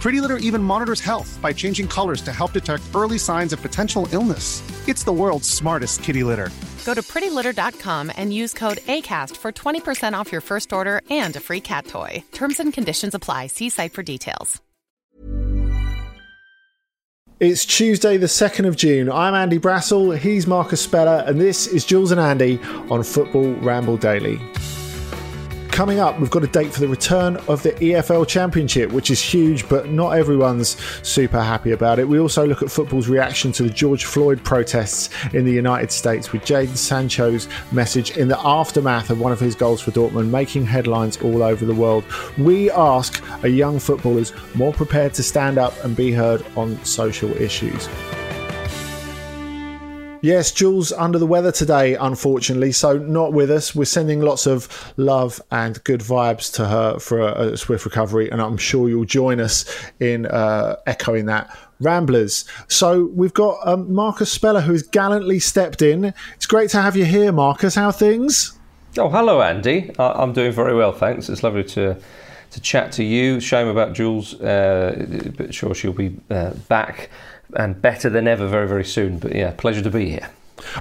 Pretty Litter even monitors health by changing colors to help detect early signs of potential illness. It's the world's smartest kitty litter. Go to prettylitter.com and use code ACAST for 20% off your first order and a free cat toy. Terms and conditions apply. See site for details. It's Tuesday, the 2nd of June. I'm Andy Brassell, he's Marcus Speller, and this is Jules and Andy on Football Ramble Daily. Coming up, we've got a date for the return of the EFL Championship, which is huge, but not everyone's super happy about it. We also look at football's reaction to the George Floyd protests in the United States, with Jadon Sancho's message in the aftermath of one of his goals for Dortmund making headlines all over the world. We ask are young footballers more prepared to stand up and be heard on social issues? Yes, Jules under the weather today, unfortunately, so not with us. We're sending lots of love and good vibes to her for a, a swift recovery, and I'm sure you'll join us in uh, echoing that. Ramblers. So we've got um, Marcus Speller who has gallantly stepped in. It's great to have you here, Marcus. How things? Oh, hello, Andy. I- am doing very well, thanks. It's lovely to to chat to you. Shame about Jules, uh, but sure she'll be uh, back and better than ever very, very soon. But yeah, pleasure to be here.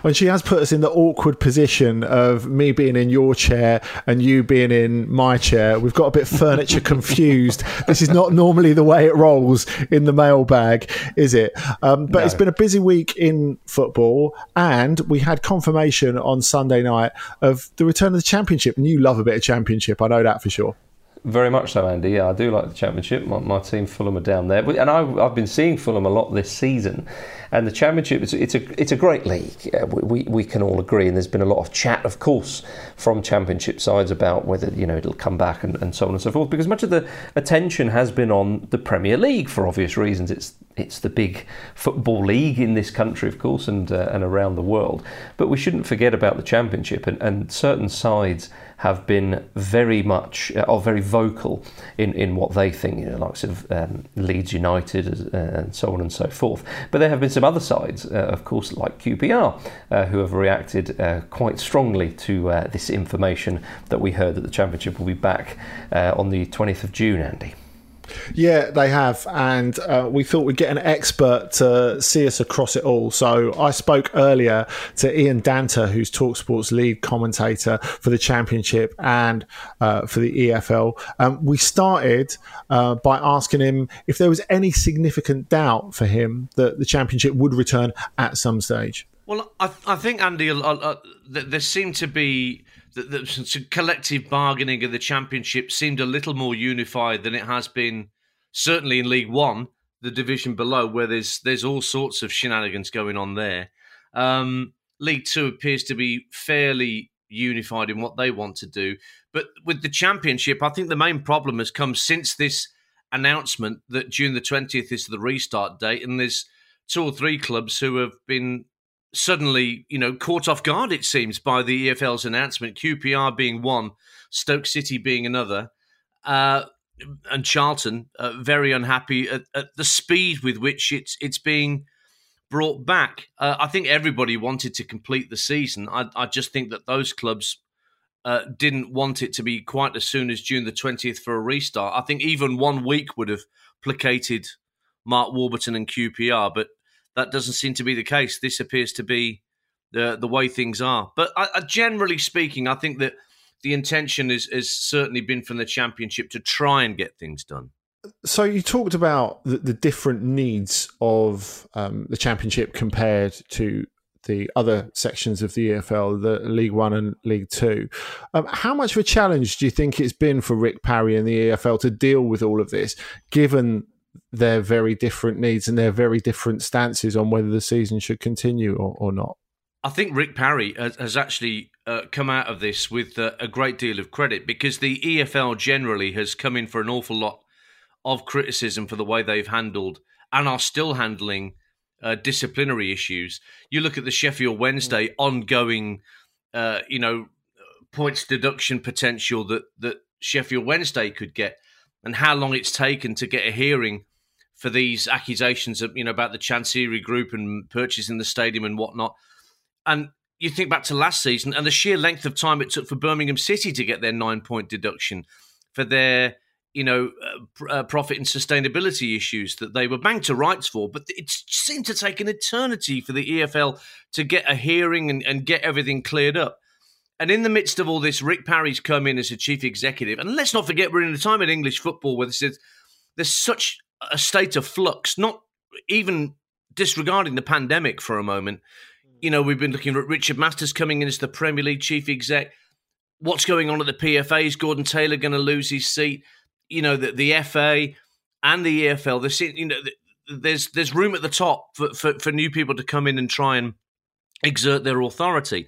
When she has put us in the awkward position of me being in your chair and you being in my chair, we've got a bit furniture confused. This is not normally the way it rolls in the mailbag, is it? Um, but no. it's been a busy week in football, and we had confirmation on Sunday night of the return of the championship. And you love a bit of championship, I know that for sure. Very much so, Andy. Yeah, I do like the Championship. My, my team, Fulham, are down there, and I, have been seeing Fulham a lot this season. And the Championship, it's, it's a it's a great league. we, we can all agree, and there's been a lot of chat, of course, from Championship sides about whether you know it'll come back and, and so on and so forth. Because much of the attention has been on the Premier League for obvious reasons. It's it's the big football league in this country, of course, and uh, and around the world. But we shouldn't forget about the Championship and, and certain sides have been very much uh, or very vocal in, in what they think, you know, like of um, Leeds United uh, and so on and so forth. But there have been some other sides, uh, of course, like QPR, uh, who have reacted uh, quite strongly to this information that we heard that the Championship will be back on the 20th of June, Andy. Yeah, they have, and uh, we thought we'd get an expert to see us across it all. So I spoke earlier to Ian Danter, who's Talksport's lead commentator for the Championship and uh, for the EFL. Um, we started uh, by asking him if there was any significant doubt for him that the Championship would return at some stage. Well, I, I think Andy, there seemed to be the, collective bargaining of the championship seemed a little more unified than it has been, certainly in League One the division below, where there's there's all sorts of shenanigans going on there. Um, League Two appears to be fairly unified in what they want to do, but with the Championship, I think the main problem has come since this announcement that June the twentieth is the restart date, and there's two or three clubs who have been suddenly, you know, caught off guard. It seems by the EFL's announcement, QPR being one, Stoke City being another. Uh, and Charlton uh, very unhappy at, at, the speed with which it's it's being brought back. Uh, I think everybody wanted to complete the season. I, I just think that those clubs uh, didn't want it to be quite as soon as June the twentieth for a restart. I think even one week would have placated Mark Warburton and QPR, but that doesn't seem to be the case. This appears to be the the way things are. But I, generally speaking, I think that the intention is, has certainly been from the championship to try and get things done. So you talked about the, the different needs of um, the championship compared to the other sections of the EFL, the League One and League Two. Um, how much of a challenge do you think it's been for Rick Parry and the EFL to deal with all of this, given their very different needs and their very different stances on whether the season should continue or, or not? I think Rick Parry has, actually uh, come out of this with uh, a great deal of credit because the EFL generally has come in for an awful lot of criticism for the way they've handled and are still handling uh, disciplinary issues. You look at the Sheffield Wednesday ongoing, uh, you know, points deduction potential that that Sheffield Wednesday could get, and how long it's taken to get a hearing for these accusations of you know about the Chansiri Group and purchasing the stadium and whatnot. And you think back to last season and the sheer length of time it took for Birmingham City to get their nine point deduction for their you know uh, uh, profit and sustainability issues that they were banked to rights for but it seemed to take an eternity for the EFL to get a hearing and, and get everything cleared up and in the midst of all this Rick Parry's come in as a chief executive and let's not forget we're in a time in English football where there's, there's such a state of flux not even disregarding the pandemic for a moment hmm. you know, we've been looking at Richard Masters coming in as the Premier League chief exec. What's going on at the PFA? Is Gordon Taylor going to lose his seat? You know, the, the FA and the EFL. There's, you know, there's there's room at the top for, for, for new people to come in and try and exert their authority.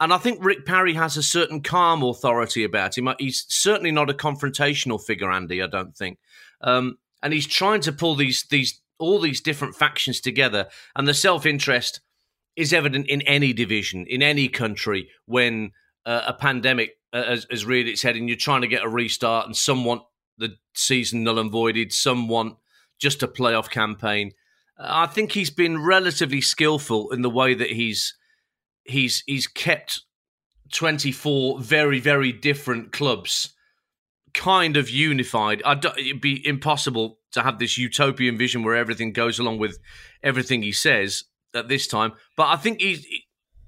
And I think Rick Parry has a certain calm authority about him. He's certainly not a confrontational figure, Andy. I don't think. Um, and he's trying to pull these these all these different factions together, and the self interest is evident in any division, in any country, when uh, a pandemic uh, has, has reared its head and you're trying to get a restart, and some want the season null and voided, some want just a playoff campaign. I think he's been relatively skillful in the way that he's he's he's kept 24 very very different clubs kind of unified. it'd be impossible to have this utopian vision where everything goes along with everything he says at this time. But I think he's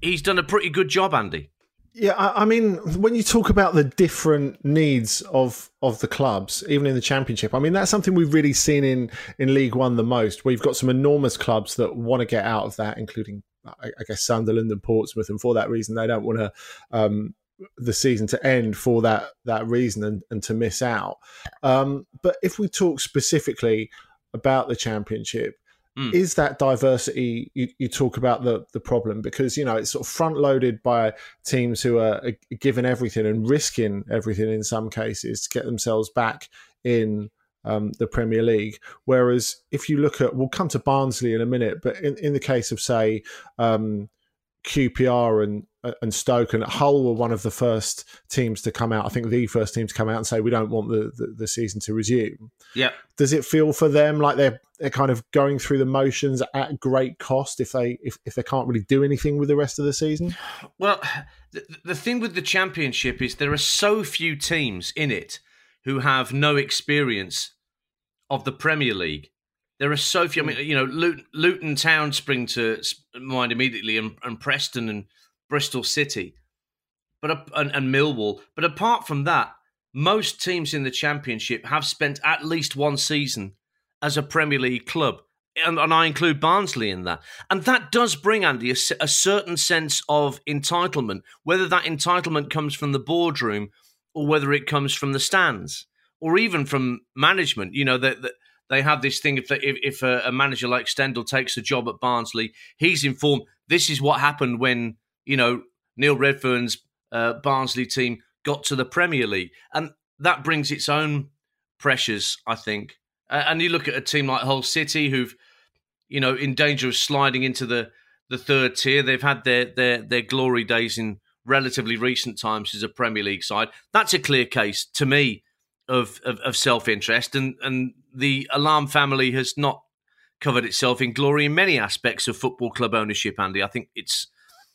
he's done a pretty good job, Andy. Yeah, I, I, mean, when you talk about the different needs of of the clubs, even in the championship, I mean that's something we've really seen in in League One the most. You've got some enormous clubs that want to get out of that, including I, I guess Sunderland and Portsmouth, and for that reason they don't want to. Um, the season to end for that that reason and, and to miss out. Um, but if we talk specifically about the championship, Mm. Is that diversity you, you, talk about the the problem because you know it's sort of front loaded by teams who are, are given everything and risking everything in some cases to get themselves back in um, the Premier League. Whereas if you look at, we'll come to Barnsley in a minute, but in, in the case of say um, QPR and and Stoke and Hull were one of the first teams to come out. I think the first team to come out and say we don't want the, the, the, season to resume. Yeah. Does it feel for them like they're they're kind of going through the motions at great cost if they if, if they can't really do anything with the rest of the season? Well, the, the thing with the championship is there are so few teams in it who have no experience of the Premier League there are so few. I mean, you know, Luton, Town spring to mind immediately, and, and Preston and Bristol City, but and, and Millwall. But apart from that, most teams in the Championship have spent at least one season as a Premier League club. And, and, I include Barnsley in that. And that does bring, Andy, a, a, certain sense of entitlement, whether that entitlement comes from the boardroom or whether it comes from the stands or even from management. You know, that they have this thing if they, if, if a, a, manager like Stendel takes a job at Barnsley, he's informed this is what happened when you know Neil Redfearn's uh, Barnsley team got to the Premier League, and that brings its own pressures, I think. Uh, and you look at a team like Hull City, who've you know in danger of sliding into the the third tier. They've had their their their glory days in relatively recent times as a Premier League side. That's a clear case to me of of, of self interest, and and the Allam family has not covered itself in glory in many aspects of football club ownership. Andy, I think it's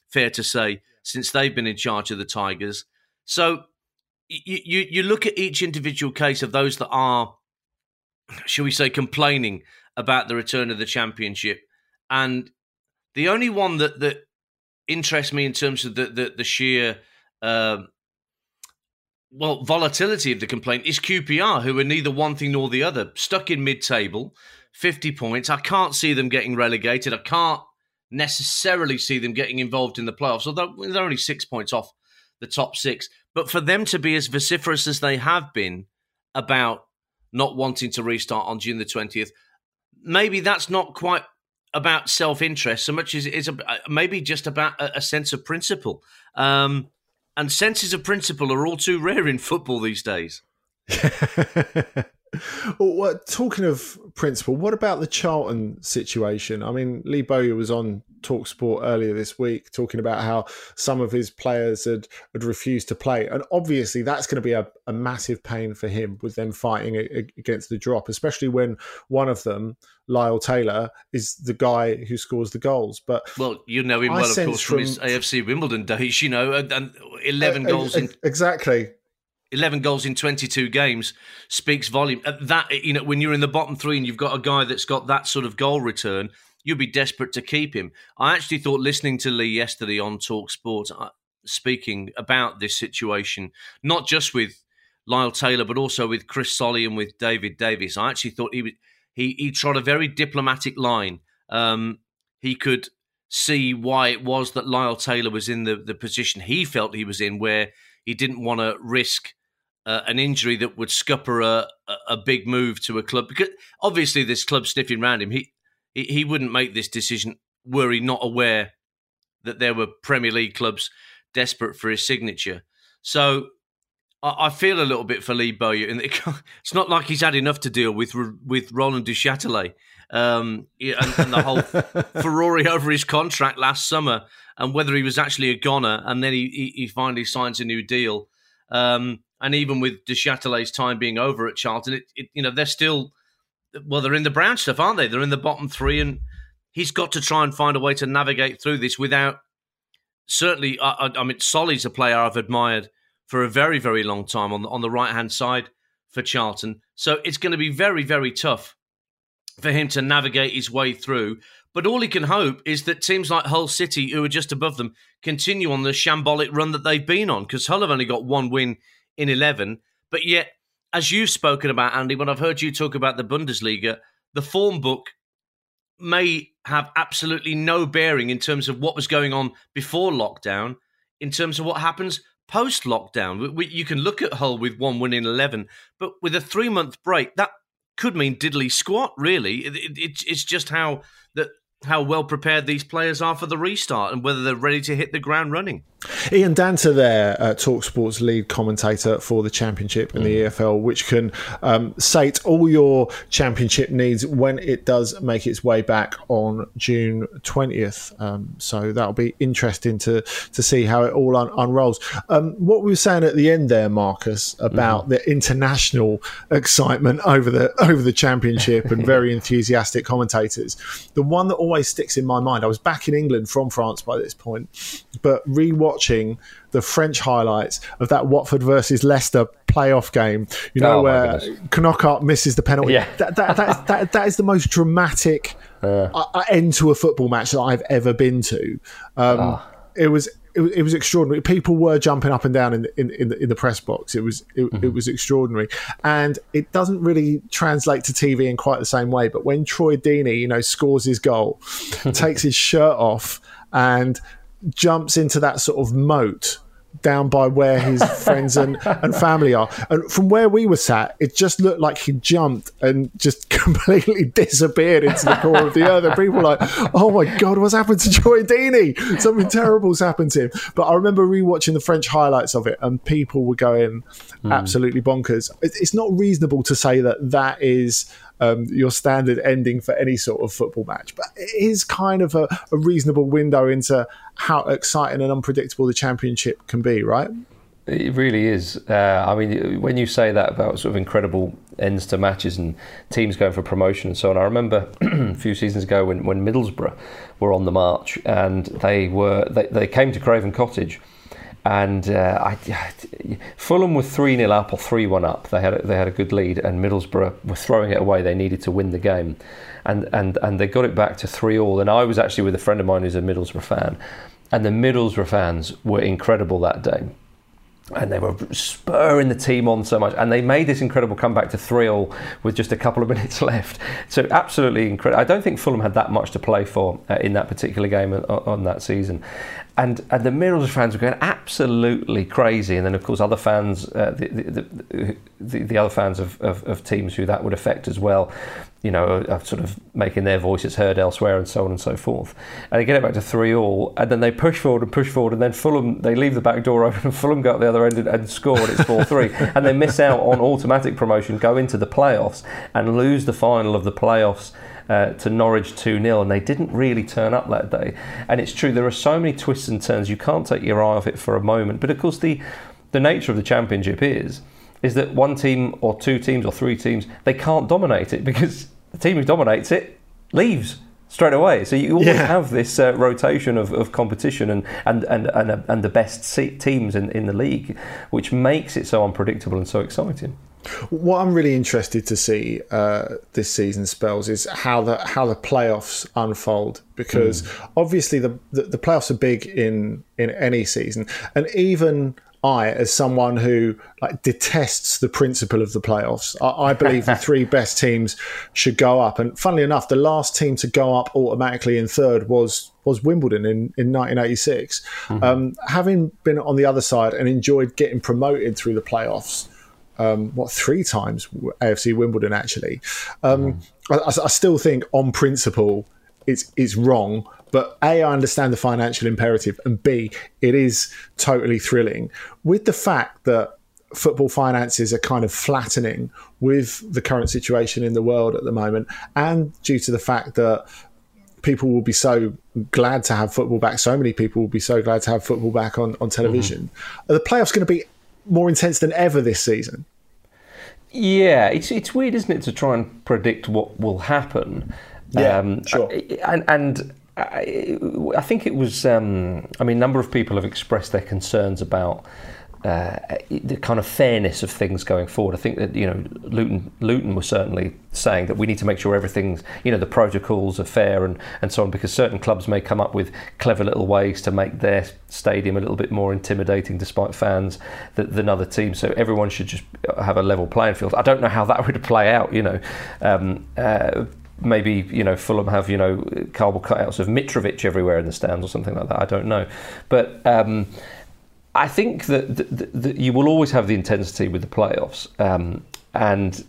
fair to say since they've been in charge of the Tigers. So you you, you look at each individual case of those that are, shall we say, complaining about the return of the championship, and the only one that that interests me in terms of the the, the sheer uh, well volatility of the complaint is QPR, who are neither one thing nor the other, stuck in mid-table, fifty points. I can't see them getting relegated. I can't necessarily see them getting involved in the playoffs, although they're only six points off the top six. But for them to be as vociferous as they have been about not wanting to restart on June the twentieth, maybe that's not quite about self interest so much as it is maybe just about a, a sense of principle. Um, and senses of principle are all too rare in football these days. well, talking of principle, what about the Charlton situation? I mean, Lee Bowyer was on Talksport earlier this week talking about how some of his players had, had refused to play. And obviously, that's going to be a, a massive pain for him with them fighting against the drop, especially when one of them, Lyle Taylor, is the guy who scores the goals. But Well, you know him I well, of course, from, from his AFC Wimbledon days, you know, and, and 11 uh, goals. in, exactly. 11 goals in 22 games speaks volume. That you know, when you're in the bottom three and you've got a guy that's got that sort of goal return, you'd be desperate to keep him. I actually thought listening to Lee yesterday on Talk Sport uh, speaking about this situation, not just with Lyle Taylor, but also with Chris Solly and with David Davis. I actually thought he he he trod a very diplomatic line. Um, he could see why it was that Lyle Taylor was in the, the position he felt he was in, where he didn't want to risk uh, an injury that would scupper a, a big move to a club because obviously this club sniffing around him. He he wouldn't make this decision were he not aware that there were Premier League clubs desperate for his signature. So I, I feel a little bit for Lee Bowyer, and it's not like he's had enough to deal with with Roland Duchâtelet um, and, and the whole Ferrari over his contract last summer, and whether he was actually a goner, and then he he, he finally signs a new deal. Um, and even with Duchâtelet's time being over at Charlton, it, it, you know they're still well, they're in the brown stuff, aren't they? They're in the bottom three, and he's got to try and find a way to navigate through this without. Certainly, I, I mean, Solly's a player I've admired for a very, very long time on on the right hand side for Charlton. So it's going to be very, very tough for him to navigate his way through. But all he can hope is that teams like Hull City, who are just above them, continue on the shambolic run that they've been on. Because Hull have only got one win in 11. But yet, as you've spoken about, Andy, when I've heard you talk about the Bundesliga, the form book may have absolutely no bearing in terms of what was going on before lockdown, in terms of what happens post lockdown. You can look at Hull with one win in 11, but with a three month break, that could mean diddly squat, really. It, it, it's just how that how well prepared these players are for the restart and whether they're ready to hit the ground running. Ian Danter, there, uh, Talksport's lead commentator for the Championship and mm. the EFL, which can um, sate all your Championship needs when it does make its way back on June 20th. Um, so that'll be interesting to to see how it all un- unrolls. Um, what we were saying at the end there, Marcus, about mm. the international excitement over the over the Championship and very enthusiastic commentators. The one that always sticks in my mind. I was back in England from France by this point, but rewatching the French highlights of that Watford versus Leicester playoff game, you know, oh, where Knockaert misses the penalty. Yeah. That, that, that, is, that, that is the most dramatic uh, end to a football match that I've ever been to. Um, oh. It was it, it, was extraordinary. People were jumping up and down in in, in, the, in the press box. It was it, mm-hmm. it, was extraordinary, and it doesn't really translate to TV in quite the same way. But when Troy Deeney, you know, scores his goal, takes his shirt off, and jumps into that sort of moat down by where his friends and, and family are. And from where we were sat, it just looked like he jumped and just completely disappeared into the core of the earth. And people were like, oh my God, what's happened to Troy Deeney? Something terrible's happened to him. But I remember rewatching the French highlights of it, and people were going mm. absolutely bonkers. It's not reasonable to say that that is um, your standard ending for any sort of football match. But it is kind of a, a reasonable window into how exciting and unpredictable the championship can be, right? It really is. Uh, I mean, when you say that about sort of incredible ends to matches and teams going for promotion and so on, I remember a few seasons ago when, when Middlesbrough were on the march and they were they, they came to Craven Cottage and uh, I, Fulham were 3 0 up or 3 1 up. They had, a, they had a good lead, and Middlesbrough were throwing it away. They needed to win the game. And, and, and they got it back to 3 all. And I was actually with a friend of mine who's a Middlesbrough fan. And the Middlesbrough fans were incredible that day and they were spurring the team on so much and they made this incredible comeback to 3-all with just a couple of minutes left so absolutely incredible i don't think fulham had that much to play for uh, in that particular game on, on that season and and the Middlesbrough fans were going absolutely crazy, and then of course other fans, uh, the, the, the, the, other fans of, of, of, teams who that would affect as well, you know, are sort of making their voices heard elsewhere and so on and so forth. And they get it back to three all, and then they push forward and push forward, and then Fulham they leave the back door open, and Fulham go up the other end and, and score, and it's four three, and they miss out on automatic promotion, go into the playoffs, and lose the final of the playoffs uh, to Norwich 2 0, and they didn't really turn up that day. And it's true, there are so many twists and turns, you can't take your eye off it for a moment. But of course, the, the nature of the Championship is is that one team or two teams or three teams they can't dominate it because the team who dominates it leaves straight away. So you always yeah. have this uh, rotation of, of competition and and and and, and the best teams in, in the league, which makes it so unpredictable and so exciting. What I'm really interested to see uh, this season spells is how the how the playoffs unfold because mm. obviously the, the, the playoffs are big in in any season and even I, as someone who like detests the principle of the playoffs, I, I believe the three best teams should go up. And funnily enough, the last team to go up automatically in third was was Wimbledon in, in 1986. Mm-hmm. Um, having been on the other side and enjoyed getting promoted through the playoffs, um, what three times AFC Wimbledon actually. Um, mm. I, I, still think on principle it's it's wrong, but a I understand the financial imperative, and b it is totally thrilling with the fact that football finances are kind of flattening with the current situation in the world at the moment, and due to the fact that people will be so glad to have football back. So many people will be so glad to have football back on, on television. Mm-hmm. The playoffs going to be more intense than ever this season. Yeah, it's it's weird, isn't it, to try and predict what will happen. Yeah, um, sure. And and I, I think it was. Um, I mean, a number of people have expressed their concerns about uh, the kind of fairness of things going forward. I think that you know Luton Luton was certainly saying that we need to make sure everything's you know the protocols are fair and, and so on because certain clubs may come up with clever little ways to make their stadium a little bit more intimidating despite fans than, than other teams. So everyone should just have a level playing field. I don't know how that would play out. You know. Um, uh, maybe you know Fulham have you know cardboard cutouts of Mitrovic everywhere in the stands or something like that. I don't know, but um, I think that, that, that, you will always have the intensity with the playoffs, um, and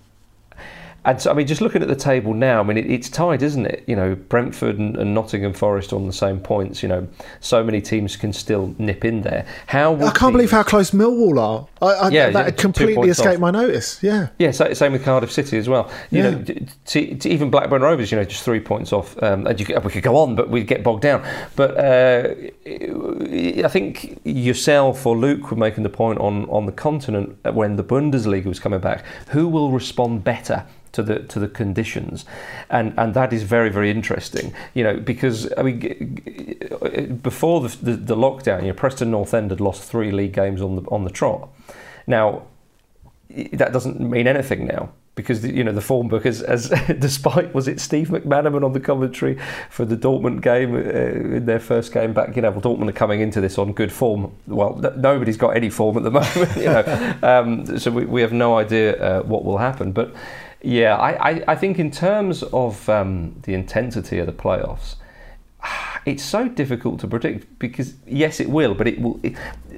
and so, I mean, just looking at the table now, I mean, it, it's tied, isn't it? You know, Brentford and, and, Nottingham Forest on the same points. You know, so many teams can still nip in there. How I can't teams... believe how close Millwall are. I, I, yeah, that yeah, completely escaped off. my notice. Yeah, yeah. So, same with Cardiff City as well. You yeah. know, to, to even Blackburn Rovers, you know, just three points off. Um, and you, we could go on, but we'd get bogged down. But uh, I think yourself or Luke were making the point on on the continent when the Bundesliga was coming back. Who will respond better? To the to the conditions, and and that is very very interesting. You know because I mean before the, the, the lockdown, you know Preston North End had lost three league games on the on the trot. Now that doesn't mean anything now because you know the form book as, as despite was it Steve McManaman on the commentary for the Dortmund game uh, in their first game back you know well Dortmund are coming into this on good form well nobody's got any form at the moment you know um, so we, we have no idea uh, what will happen but yeah, I, I, I think in terms of um, the intensity of the playoffs, it's so difficult to predict because yes, it will, but it will. It,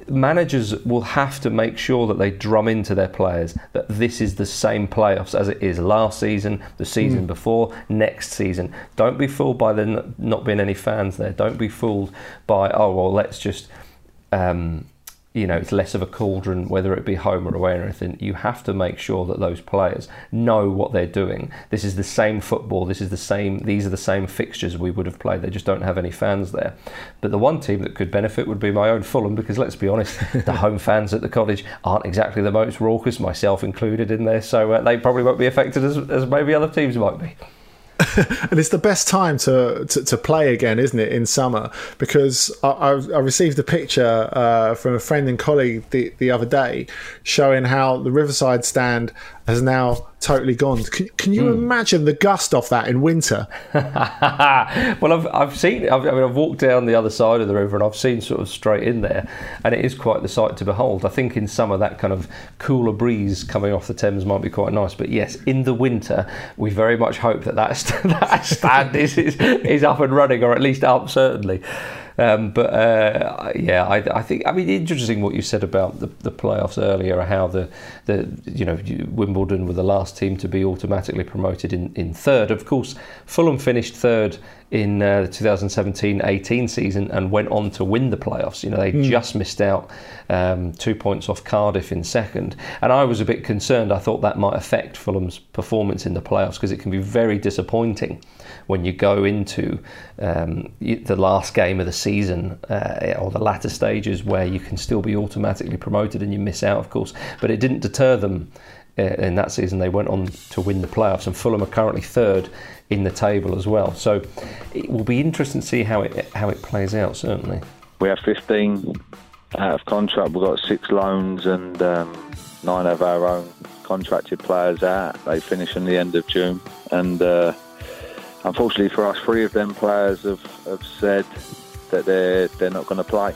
managers will have to make sure that they drum into their players that this is the same playoffs as it is last season, the season mm. before, next season. Don't be fooled by there not being any fans there. Don't be fooled by oh well, let's just. Um, you know, it's less of a cauldron, whether it be home or away or anything. You have to make sure that those players know what they're doing. This is the same football. This is the same. These are the same fixtures we would have played. They just don't have any fans there. But the one team that could benefit would be my own Fulham, because let's be honest, the home fans at the Cottage aren't exactly the most raucous, myself included in there. So uh, they probably won't be affected as, as maybe other teams might be. and it's the best time to, to, to, play again, isn't it, in summer? Because I, I, I received a picture uh, from a friend and colleague the, the other day showing how the Riverside stand has now totally gone. Can, can you mm. imagine the gust off that in winter? well, I've, I've seen. I've, I mean, I've walked down the other side of the river and I've seen sort of straight in there, and it is quite the sight to behold. I think in summer that kind of cooler breeze coming off the Thames might be quite nice, but yes, in the winter we very much hope that that, that stand is, is is up and running, or at least up certainly. Um, but uh, yeah, I, I, think I mean interesting what you said about the, the playoffs earlier, how the the you know Wimbledon were the last team to be automatically promoted in, in third. Of course, Fulham finished third in uh, the 2017-18 season and went on to win the playoffs. You know, they mm. just missed out um, two points off Cardiff in second, and I was a bit concerned. I thought that might affect Fulham's performance in the playoffs because it can be very disappointing when you go into um, the last game of the season uh, or the latter stages where you can still be automatically promoted and you miss out, of course. But it didn't deter them uh, in that season. They went on to win the playoffs, and Fulham are currently third in the table as well. So it will be interesting to see how it how it plays out. Certainly, we have 15 out of contract. We've got six loans and um, nine of our own contracted players out. They finish in the end of June, and uh, unfortunately for us, three of them players have, have said that they're they're not going to play.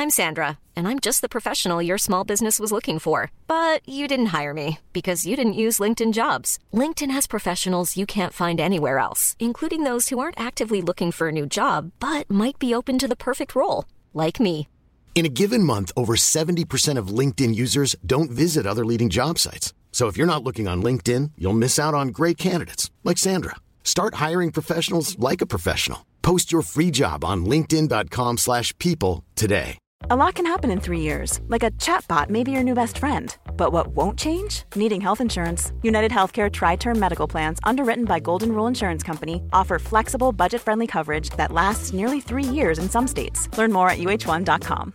I'm Sandra, and I'm just the professional your small business was looking for. But you didn't hire me because you didn't use LinkedIn Jobs. LinkedIn has professionals you can't find anywhere else, including those who aren't actively looking for a new job but might be open to the perfect role, like me. In a given month, over 70% of LinkedIn users don't visit other leading job sites. So if you're not looking on LinkedIn, you'll miss out on great candidates like Sandra. Start hiring professionals like a professional. Post your free job on linkedin.com/people today. A lot can happen in 3 years. Like a chatbot may be your new best friend. But what won't change? Needing health insurance. United Healthcare tri-term medical plans underwritten by Golden Rule Insurance Company offer flexible, budget-friendly coverage that lasts nearly 3 years in some states. Learn more at uh1.com.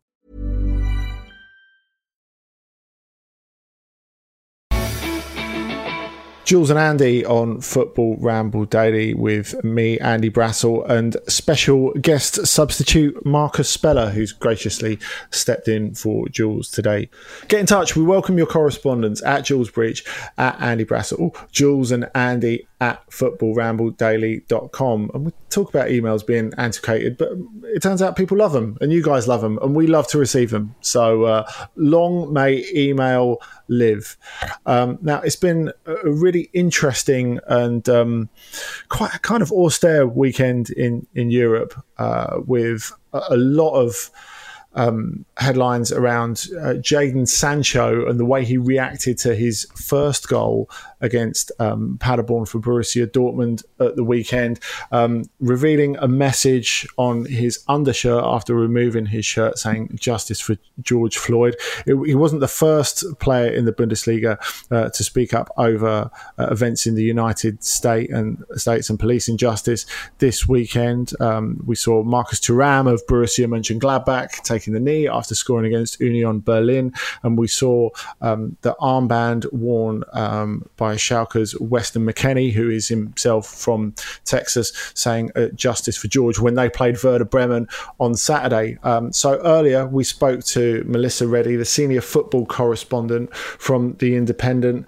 Jules and Andy on Football Ramble Daily with me, Andy Brassell, and special guest substitute Marcus Speller, who's graciously stepped in for Jules today. Get in touch. We welcome your correspondence at Jules Breach, at Andy Brassell, Jules and Andy at footballrambledaily.com. And we talk about emails being antiquated, but it turns out people love them and you guys love them and we love to receive them. So uh, long may email live. Um, now, it's been a really interesting and um, quite a kind of austere weekend in, in Europe uh, with a, lot of um, headlines around uh, Jadon Sancho and the way he reacted to his first goal against um, Paderborn for Borussia Dortmund at the weekend, um, revealing a message on his undershirt after removing his shirt saying justice for George Floyd. It, he wasn't the first player in the Bundesliga uh, to speak up over uh, events in the United States and States and police injustice this weekend. Um, we saw Marcus Thuram of Borussia Mönchengladbach taking the knee after scoring against Union Berlin. And we saw um, the armband worn um, by Schalke's Weston McKennie, who is himself from Texas, saying uh, justice for George when they played Werder Bremen on Saturday. Um, so earlier we spoke to Melissa Reddy, the senior football correspondent from The Independent,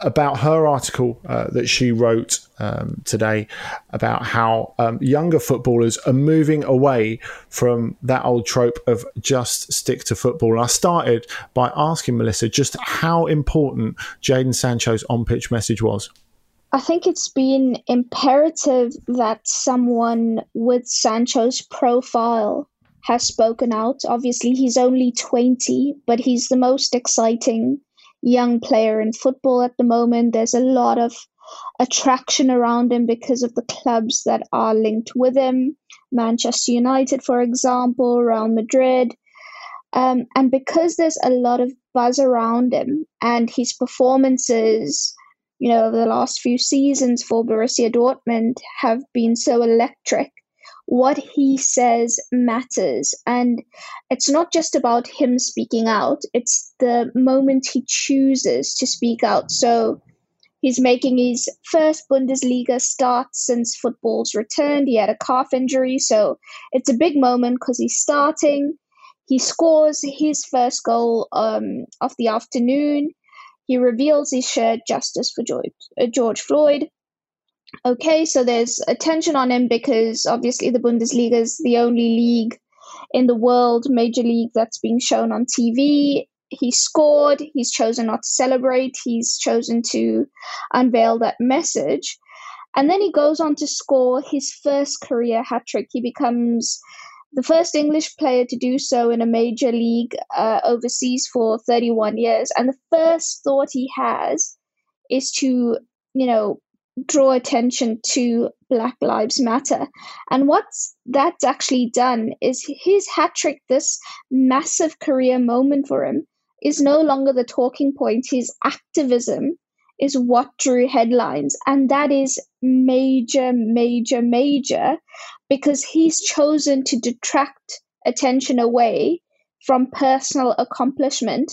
about her article uh, that she wrote um, today about how um, younger footballers are moving away from that old trope of just stick to football. And I started by asking Melissa just how important Jadon Sancho's on pitch message was. I think it's been imperative that someone with Sancho's profile has spoken out. Obviously, he's only 20, but he's the most exciting young player in football at the moment. There's a lot of attraction around him because of the clubs that are linked with him. Manchester United, for example, Real Madrid. Um, and because there's a lot of buzz around him and his performances, you know, over the last few seasons for Borussia Dortmund have been so electric, what he says matters. And it's not just about him speaking out, it's the moment he chooses to speak out. So he's making his first Bundesliga start since football's returned. He had a calf injury, so it's a big moment because he's starting. He scores his first goal um, of the afternoon. He reveals his shirt, Justice for George, uh, George Floyd okay, so there's attention on him because obviously the Bundesliga is the only league in the world, major league, that's being shown on TV. He scored, he's chosen not to celebrate, he's chosen to unveil that message. And then he goes on to score his first career hat trick. He becomes the first English player to do so in a major league uh, overseas for 31 years. And the first thought he has is to, you know, draw attention to Black Lives Matter. And what that's actually done is his hat trick, this massive career moment for him, is no longer the talking point. His activism is what drew headlines. And that is major, major, major because he's chosen to detract attention away from personal accomplishment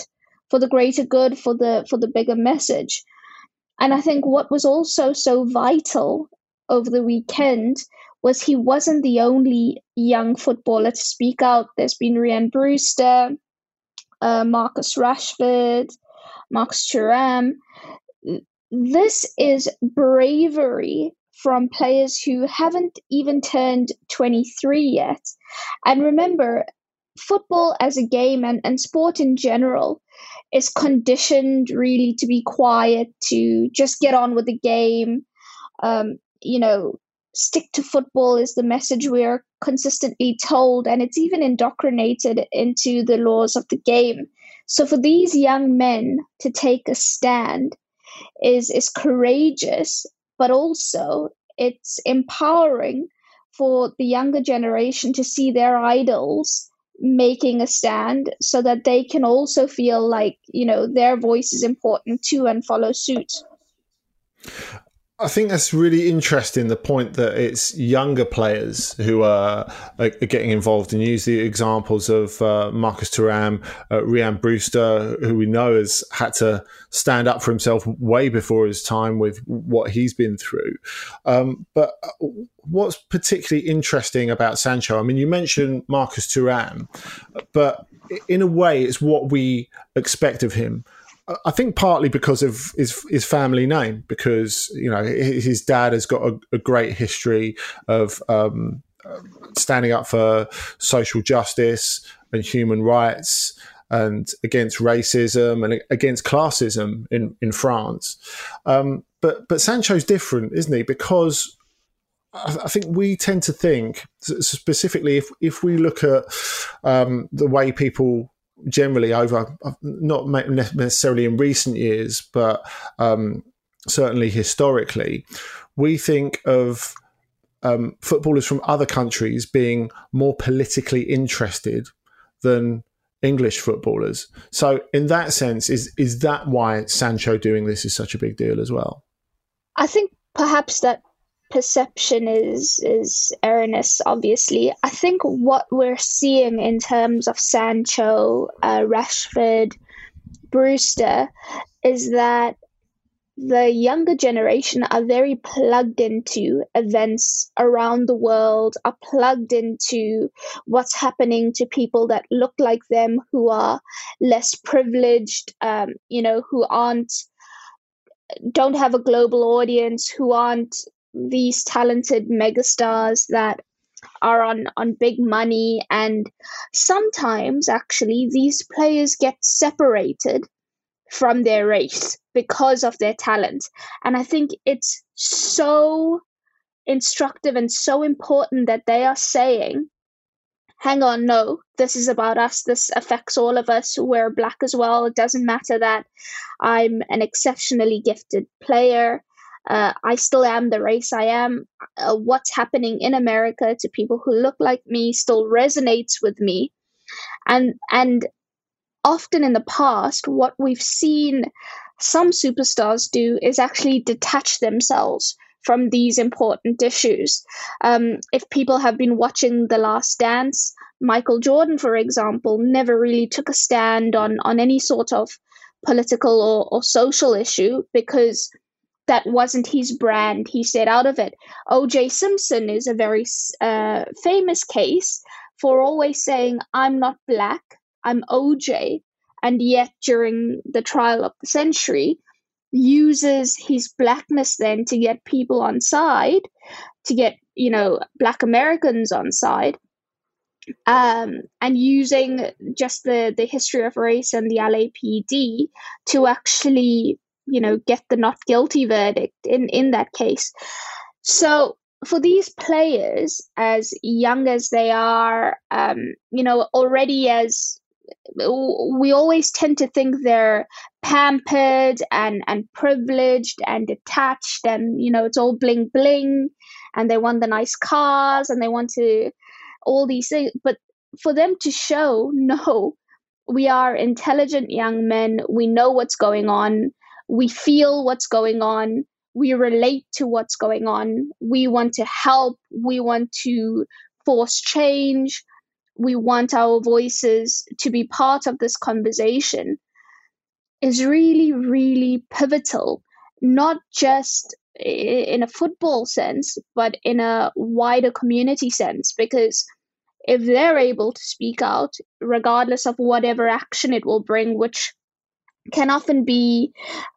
for the greater good, for the for the bigger message. And I think what was also so vital over the weekend was he wasn't the only young footballer to speak out. There's been Rhian Brewster, uh, Marcus Rashford, Marcus Thuram. This is bravery from players who haven't even turned 23 yet. And remember, football as a game and, and sport in general is conditioned really to be quiet, to just get on with the game. Um, you know, stick to football is the message we are consistently told, and it's even indoctrinated into the laws of the game. So for these young men to take a stand is is courageous, but also it's empowering for the younger generation to see their idols making a stand so that they can also feel like you know their voice is important too and follow suit I think that's really interesting. The point that it's younger players who are, are getting involved, and use the examples of uh, Marcus Thuram, uh, Rhian Brewster, who we know has had to stand up for himself way before his time with what he's been through. Um, but uh, what's particularly interesting about Sancho? I mean, you mentioned Marcus Thuram, but in a way, it's what we expect of him. I think partly because of his his family name, because you know his dad has got a, a great history of um, standing up for social justice and human rights and against racism and against classism in in France. Um, but but Sancho's different, isn't he? Because I think we tend to think specifically if if we look at um, the way people generally over not necessarily in recent years, but um, certainly historically, we think of um, footballers from other countries being more politically interested than English footballers. So, in that sense, is is that why Sancho doing this is such a big deal as well? I think perhaps that perception is is erroneous. Obviously, I think what we're seeing in terms of Sancho, uh, Rashford, Brewster, is that the younger generation are very plugged into events around the world, are plugged into what's happening to people that look like them, who are less privileged, um, you know, who aren't, don't have a global audience, who aren't these talented megastars that are on on big money and sometimes actually these players get separated from their race because of their talent. And I think it's so instructive and so important that they are saying, hang on, no, this is about us. This affects all of us. We're black as well. It doesn't matter that I'm an exceptionally gifted player. Uh, I still am the race I am. Uh, what's happening in America to people who look like me still resonates with me. And and often in the past, what we've seen some superstars do is actually detach themselves from these important issues. Um, if people have been watching The Last Dance, Michael Jordan, for example, never really took a stand on, on any sort of political or, or social issue because that wasn't his brand. He stayed out of it. O.J. Simpson is a very uh, famous case for always saying, I'm not black, I'm OJ, and yet during the trial of the century, uses his blackness then to get people on side, to get, you know, black Americans on side. Um, and using just the, the history of race and the LAPD to actually, you know, get the not guilty verdict in, in that case. So for these players, as young as they are, um, you know, already as we always tend to think they're pampered and and privileged and detached and you know it's all bling bling and they want the nice cars and they want to all these things. But for them to show no we are intelligent young men. We know what's going on we feel what's going on. We relate to what's going on. We want to help. We want to force change. We want our voices to be part of this conversation. Is really, really pivotal, not just in a football sense, but in a wider community sense. Because if they're able to speak out, regardless of whatever action it will bring, which can often be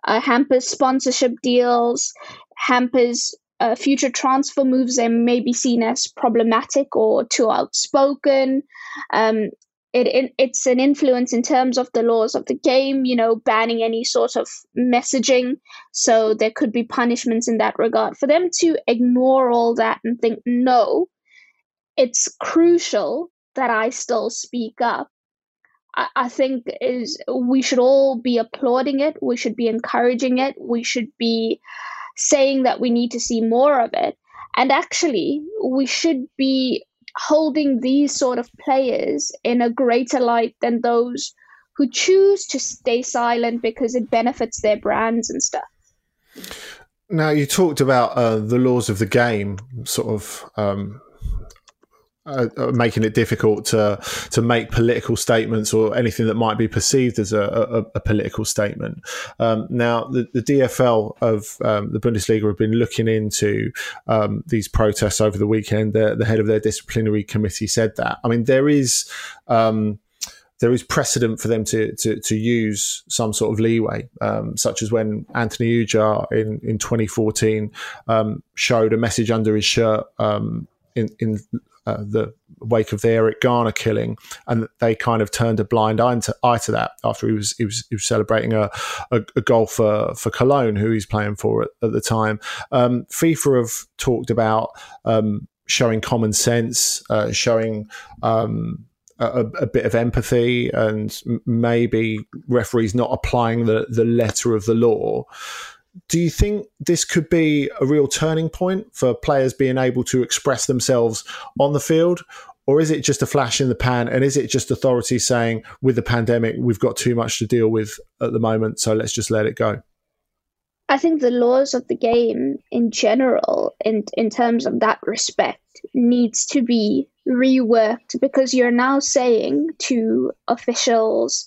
uh, hampers sponsorship deals, hampers uh, future transfer moves they may be seen as problematic or too outspoken. Um, it, it, it's an influence in terms of the laws of the game, you know, banning any sort of messaging. So there could be punishments in that regard. For them to ignore all that and think, no, it's crucial that I still speak up. I, think is we should all be applauding it. We should be encouraging it. We should be saying that we need to see more of it. And actually, we should be holding these sort of players in a greater light than those who choose to stay silent because it benefits their brands and stuff. Now, you talked about uh, the laws of the game, sort of um, uh, uh, making it difficult to to make political statements or anything that might be perceived as a, a, a political statement. Um, now, the, the, DFL of um, the Bundesliga have been looking into um, these protests over the weekend. The, the, head of their disciplinary committee said that. I mean, there is um, there is precedent for them to, to, to use some sort of leeway, um, such as when Anthony Ujah in, in 2014 um, showed a message under his shirt in, in uh, the wake of the Eric Garner killing, and they kind of turned a blind eye to, eye to that after he was he was, he was celebrating a, a, a goal for, for Cologne, who he's playing for at, at the time. Um, FIFA have talked about um, showing common sense, uh, showing. Um, a, a, bit of empathy and maybe referees not applying the, the letter of the law do you think this could be a real turning point for players being able to express themselves on the field? Or is it just a flash in the pan? And is it just authorities saying, with the pandemic, we've got too much to deal with at the moment, so let's just let it go? I think the laws of the game in general, in in terms of that respect, needs to be reworked because you're now saying to officials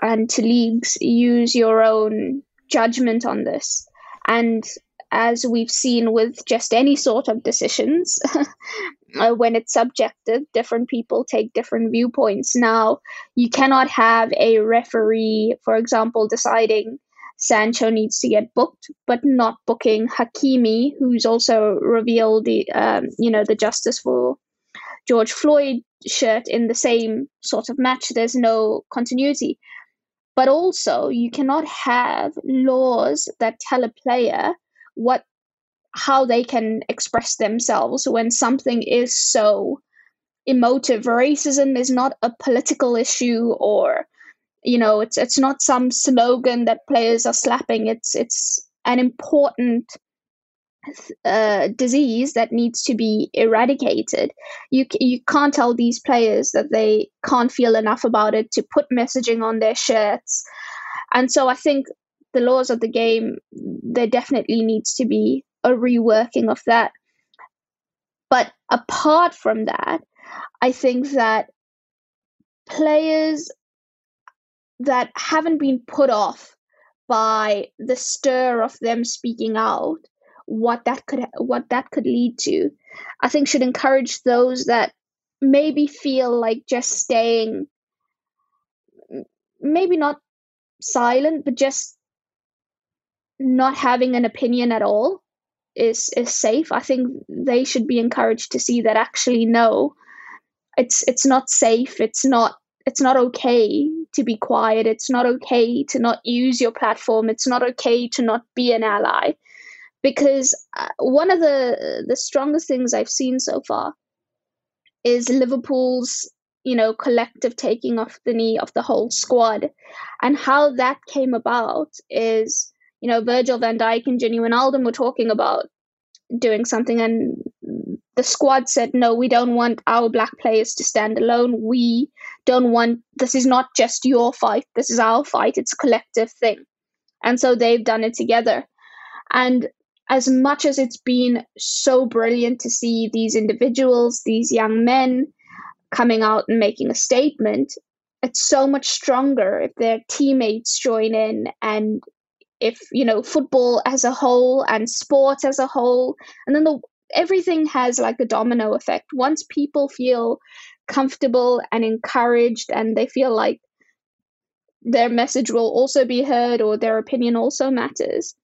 and to leagues use your own judgment on this and as we've seen with just any sort of decisions, uh, when it's subjective, different people take different viewpoints. Now, you cannot have a referee, for example, deciding Sancho needs to get booked, but not booking Hakimi, who's also revealed the, um, you know, the justice for George Floyd shirt in the same sort of match. There's no continuity. But also, you cannot have laws that tell a player what how they can express themselves when something is so emotive. Racism is not a political issue or you know it's it's not some slogan that players are slapping. It's it's an important uh, disease that needs to be eradicated you you can't tell these players that they can't feel enough about it to put messaging on their shirts and so i think the laws of the game, there definitely needs to be a reworking of that. But apart from that, I think that players that haven't been put off by the stir of them speaking out what that could what that could lead to i think should encourage those that maybe feel like just staying maybe not silent but just not having an opinion at all is is safe. I think they should be encouraged to see that actually no, it's it's not safe. It's not it's not okay to be quiet. It's not okay to not use your platform. It's not okay to not be an ally. Because uh, one of the the strongest things I've seen so far is Liverpool's you know collective taking off the knee of the whole squad, and how that came about is you know, Virgil van Dijk and Gini Wijnaldum were talking about doing something and the squad said no we don't want our black players to stand alone. We don't want this is not just your fight. This is our fight. It's a collective thing. And so they've done it together. And as much as it's been so brilliant to see these individuals these young men coming out and making a statement it's so much stronger if their teammates join in and if you know football as a whole and sports as a whole. And then the everything has like a domino effect. Once people feel comfortable and encouraged and they feel like their message will also be heard or their opinion also matters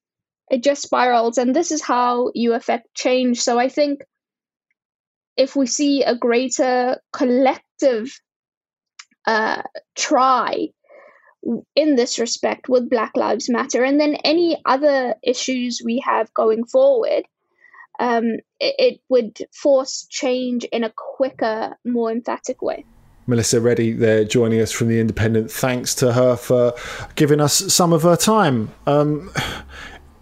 it just spirals and this is how you affect change so i think if we see a greater collective uh, try in this respect with Black Lives Matter, and then any other issues we have going forward, um, it, it would force change in a quicker, more emphatic way. Melissa Reddy there joining us from The Independent. Thanks to her for giving us some of her time. Um,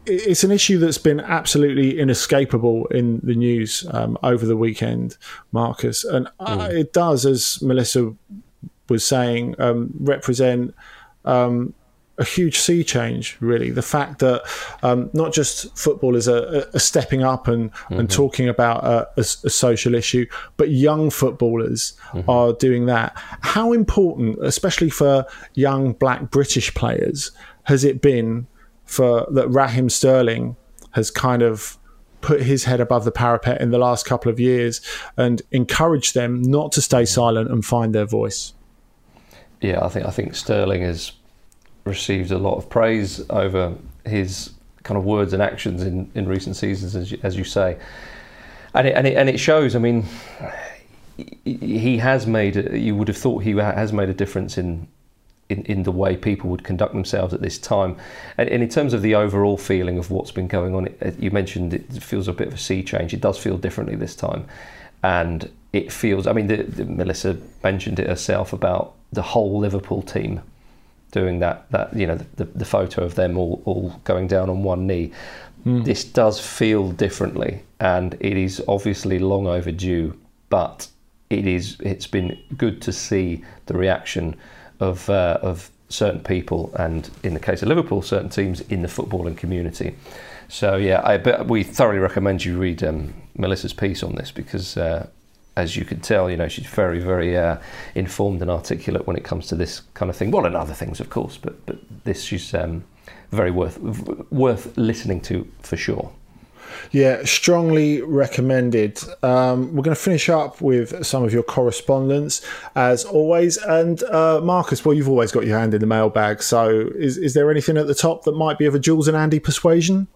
it's an issue that's been absolutely inescapable in the news um, over the weekend, Marcus. And mm. it does, as Melissa was saying, um, represent um, a huge sea change, really. The fact that um, not just footballers are, are stepping up and, mm-hmm. and talking about a, a, a, social issue, but young footballers mm-hmm. are doing that. How important, especially for young black British players, has it been for that Raheem Sterling has kind of put his head above the parapet in the last couple of years and encouraged them not to stay silent and find their voice? yeah, I think I think Sterling has received a lot of praise over his kind of words and actions in, in recent seasons, as you, as you say, and it, and it and it shows. I mean, he has made. You would have thought he has made a difference in. In, in the way people would conduct themselves at this time, and, and in terms of the overall feeling of what's been going on, it, you mentioned it feels a bit of a sea change. It does feel differently this time, and it feels. I mean, the, the, Melissa mentioned it herself about the whole Liverpool team doing that. That you know the, the photo of them all, all going down on one knee. Mm. This does feel differently, and it is obviously long overdue. But it is it's been good to see the reaction of uh, of certain people, and in the case of Liverpool, certain teams in the footballing community. So yeah, I, we thoroughly recommend you read um, Melissa's piece on this because. Uh, as you can tell, you know she's very, very uh, informed and articulate when it comes to this kind of thing. Well, and other things, of course, but but this she's um, very worth worth listening to for sure. Yeah, strongly recommended. Um, we're going to finish up with some of your correspondence, as always. And uh, Marcus, well, you've always got your hand in the mailbag. So, is, is there anything at the top that might be of a Jules and Andy persuasion?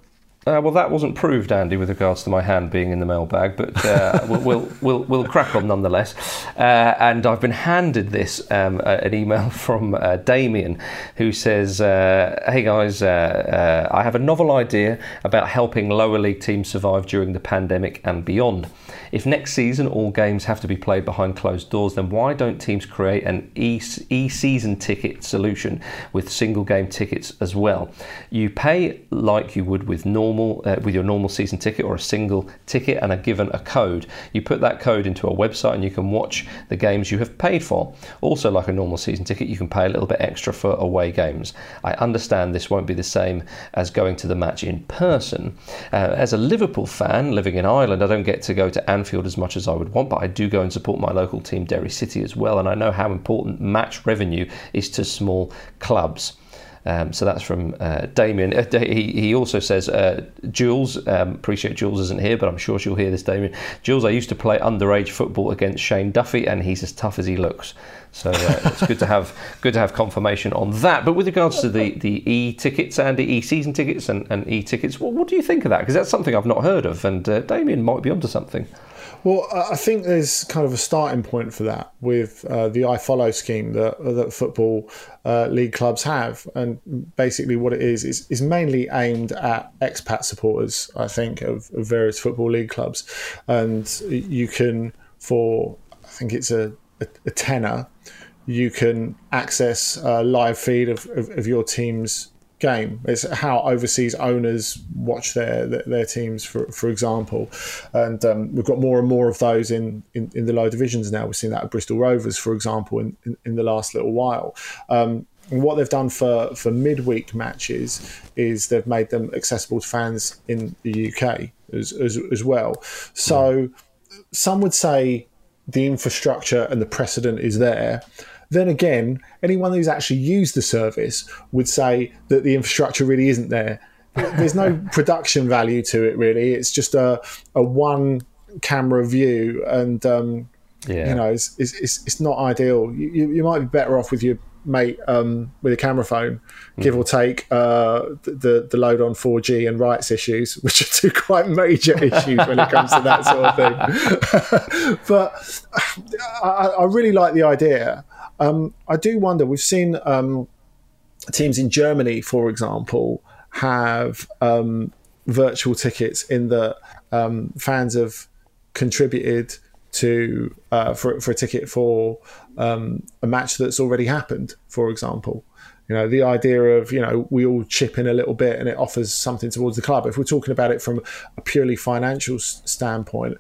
Uh, well, that wasn't proved, Andy, with regards to my hand being in the mailbag, but uh, we'll, we'll, we'll, crack on nonetheless. Uh, and I've been handed this um, an email from uh, Damien, who says, uh, "Hey guys, uh, I have a novel idea about helping lower league teams survive during the pandemic and beyond." If next season all games have to be played behind closed doors, then why don't teams create an e season ticket solution with single game tickets as well? You pay like you would with normal uh, with your normal season ticket or a single ticket and are given a code. You put that code into a website and you can watch the games you have paid for. Also, like a normal season ticket, you can pay a little bit extra for away games. I understand this won't be the same as going to the match in person. Uh, as a Liverpool fan living in Ireland, I don't get to go to Anfield as much as I would want, but I do go and support my local team, Derry City, as well. And I know how important match revenue is to small clubs. Um, so that's from uh, Damien. Uh, he, he also says, uh, Jules, um, appreciate Jules isn't here, but I'm sure she'll hear this, Damien. Jules, I used to play underage football against Shane Duffy, and he's as tough as he looks. So uh, it's good to have good to have confirmation on that. But with regards to the, the e tickets and the e season tickets and, and e tickets, what, do you think of that? Because that's something I've not heard of, and uh, Damien might be onto something. Well, I think there's kind of a starting point for that with uh, the iFollow scheme that that football uh, league clubs have, and basically what it is is, is mainly aimed at expat supporters. I think of, of various football league clubs, and you can for I think it's a, a, a tenner, you can access a live feed of, of, of your team's game. It's how overseas owners watch their their, teams, for for example, and um, we've got more and more of those in, in, in, the lower divisions now. We've seen that at Bristol Rovers, for example, in, in, in the last little while. Um, and what they've done for, for midweek matches is they've made them accessible to fans in the UK as, as, as well. So some would say the infrastructure and the precedent is there. Then again, anyone who's actually used the service would say that the infrastructure really isn't there. There's no production value to it, really. It's just a, a one camera view, and um, yeah. you know, it's, it's, it's, not ideal. You, you might be better off with your mate um, with a camera phone, give mm. or take uh, the the load on 4G and rights issues, which are two quite major issues when it comes to that sort of thing. but I, I, really like the idea. Um, I do wonder. We've seen um, teams in Germany, for example, have um, virtual tickets in that um, fans have contributed to uh, for for a ticket for um, a match that's already happened. For example, you know the idea of you know we all chip in a little bit and it offers something towards the club. If we're talking about it from a purely financial standpoint,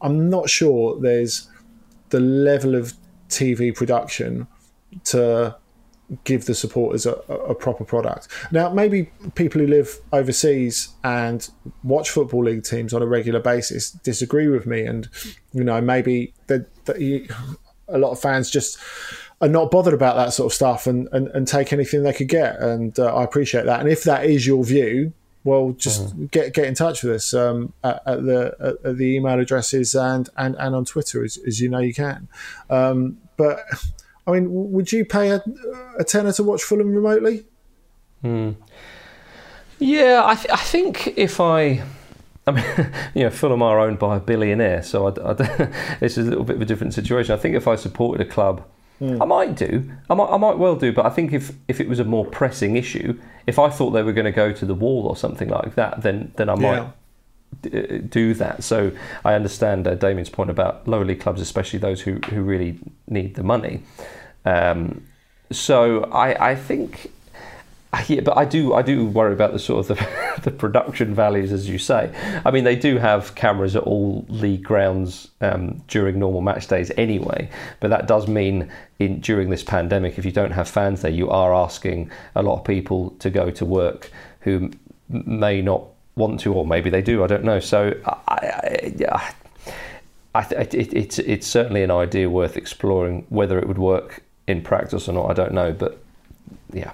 I'm not sure there's the level of TV production to give the supporters a, a, proper product. Now, maybe people who live overseas and watch football league teams on a regular basis disagree with me, and you know maybe that a lot of fans just are not bothered about that sort of stuff and, and, and take anything they could get, and uh, I appreciate that. And if that is your view, well, just mm-hmm. get get in touch with us um, at, at, the at, the email addresses and and, and on Twitter as, as you know you can. Um, but I mean, would you pay a, a tenner to watch Fulham remotely? Hmm. Yeah, I, th- I think if I. I mean, you know, Fulham are owned by a billionaire, so I, I, this is a little bit of a different situation. I think if I supported a club, mm. I might do. I might, I might well do. But I think if, if it was a more pressing issue, if I thought they were going to go to the wall or something like that, then then I might yeah. d- do that. So I understand uh, Damien's point about lower league clubs, especially those who, who really need the money. Um, so I, I think yeah, but I do I do worry about the sort of the, the production values, as you say. I mean, they do have cameras at all league grounds um, during normal match days anyway, but that does mean in during this pandemic, if you don't have fans there, you are asking a lot of people to go to work who may not want to, or maybe they do. I don't know. So I, I, I, it, it's it's certainly an idea worth exploring. Whether it would work in practice or not, I don't know. But yeah,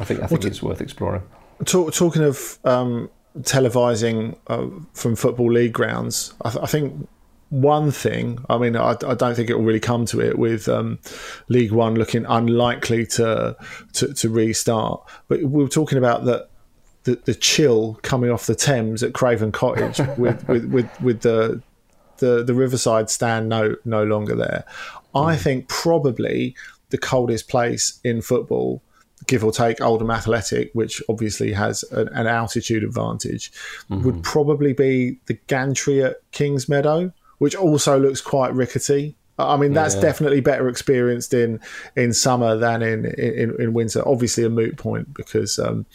I think I think it's worth exploring. Talk, talking of um, televising uh, from football league grounds, I, th- I, think one thing. I mean, I, I, don't think it will really come to it with um, League One looking unlikely to, to, to restart. But we were talking about that. The, the chill coming off the Thames at Craven Cottage with, with, with, with the the the Riverside stand no no longer there. Mm. I think probably the coldest place in football, give or take Oldham Athletic, which obviously has an, an altitude advantage, mm-hmm. would probably be the gantry at Kingsmeadow, which also looks quite rickety. I mean, that's yeah. definitely better experienced in in summer than in in, in winter. Obviously, a moot point because um,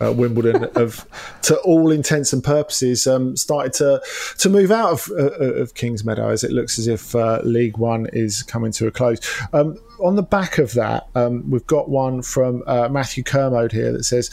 uh, Wimbledon have, to all intents and purposes, um, started to to move out of uh, of Kingsmeadow as it looks as if uh, League One is coming to a close. Um, on the back of that, um, we've got one from uh, Matthew Kermode here that says.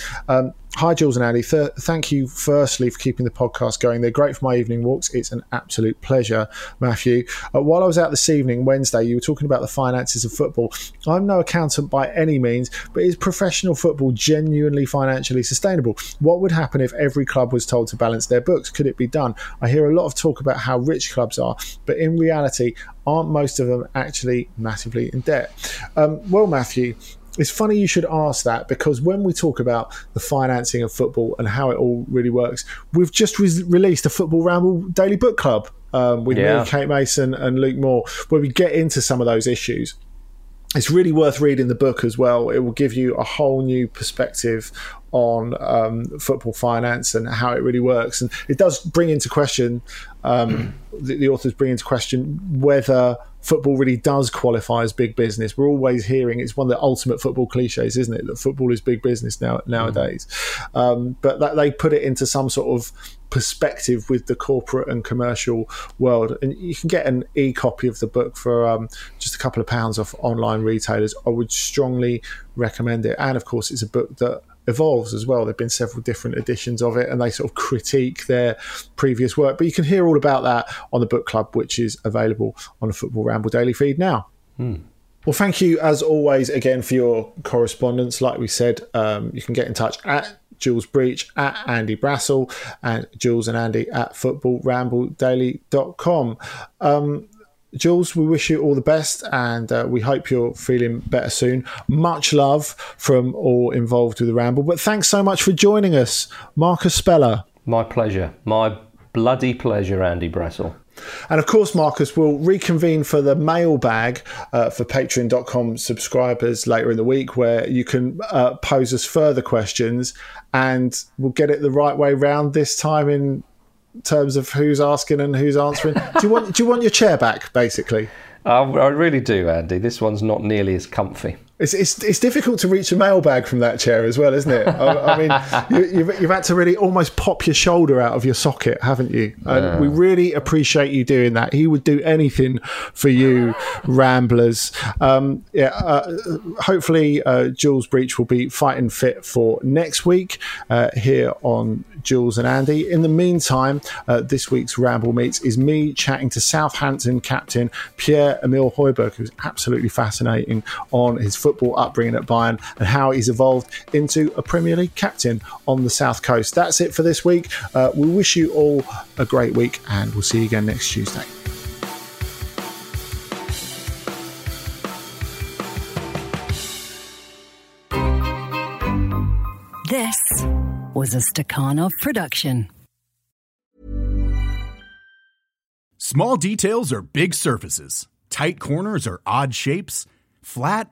Hi, Jules and Andy. Th- thank you, firstly, for keeping the podcast going. They're great for my evening walks. It's an absolute pleasure, Matthew. Uh, while I was out this evening, Wednesday, you were talking about the finances of football. I'm no accountant by any means, but is professional football genuinely financially sustainable? What would happen if every club was told to balance their books? Could it be done? I hear a lot of talk about how rich clubs are, but in reality, aren't most of them actually massively in debt? Um, well, Matthew, it's funny you should ask that because when we talk about the financing of football and how it all really works, we've just re- released a Football Ramble Daily Book Club um, with yeah. me, Kate Mason, and Luke Moore, where we get into some of those issues. It's really worth reading the book as well. It will give you a whole new perspective on um, football finance and how it really works. And it does bring into question, um, the, the, authors bring into question whether football really does qualify as big business. We're always hearing it's one of the ultimate football cliches, isn't it? That football is big business now nowadays. Mm. Um, but that they put it into some sort of perspective with the corporate and commercial world. And you can get an e copy of the book for um, just a couple of pounds off online retailers. I would strongly recommend it. And of course, it's a book that evolves as well. There've been several different editions of it, and they sort of critique their previous work. But you can hear all about that on the book club, which is available on the Football Ramble Daily feed now. Hmm. Well, thank you as always again for your correspondence. Like we said, um, you can get in touch at Jules Breach at Andy Brassell and Jules and Andy at footballrambledaily.com. Um, Jules, we wish you all the best and uh, we hope you're feeling better soon. Much love from all involved with the Ramble. But thanks so much for joining us, Marcus Speller. My pleasure. My bloody pleasure, Andy Brassell. And of course, Marcus will reconvene for the mailbag uh, for patreon.com subscribers later in the week, where you can uh, pose us further questions and we'll get it the right way round this time in terms of who's asking and who's answering. do you want do you want your chair back, basically? I, I really do, Andy. This one's not nearly as comfy. It's, it's, it's difficult to reach a mailbag from that chair as well, isn't it? I, I mean, you, have you've had to really almost pop your shoulder out of your socket, haven't you? And yeah. we really appreciate you doing that. He would do anything for you, ramblers. Um, yeah, uh, hopefully, uh, Jules Breach will be fighting fit for next week uh, here on Jules and Andy. In the meantime, uh, this week's Ramble Meets is me chatting to Southampton captain Pierre Emile Højbjerg, who's absolutely fascinating on his football upbringing at Bayern and how he's evolved into a Premier League captain on the South Coast. That's it for this week. Uh, we wish you all a great week and we'll see you again next Tuesday. This was a Stakhanov production. Small details are big surfaces, tight corners are odd shapes, flat,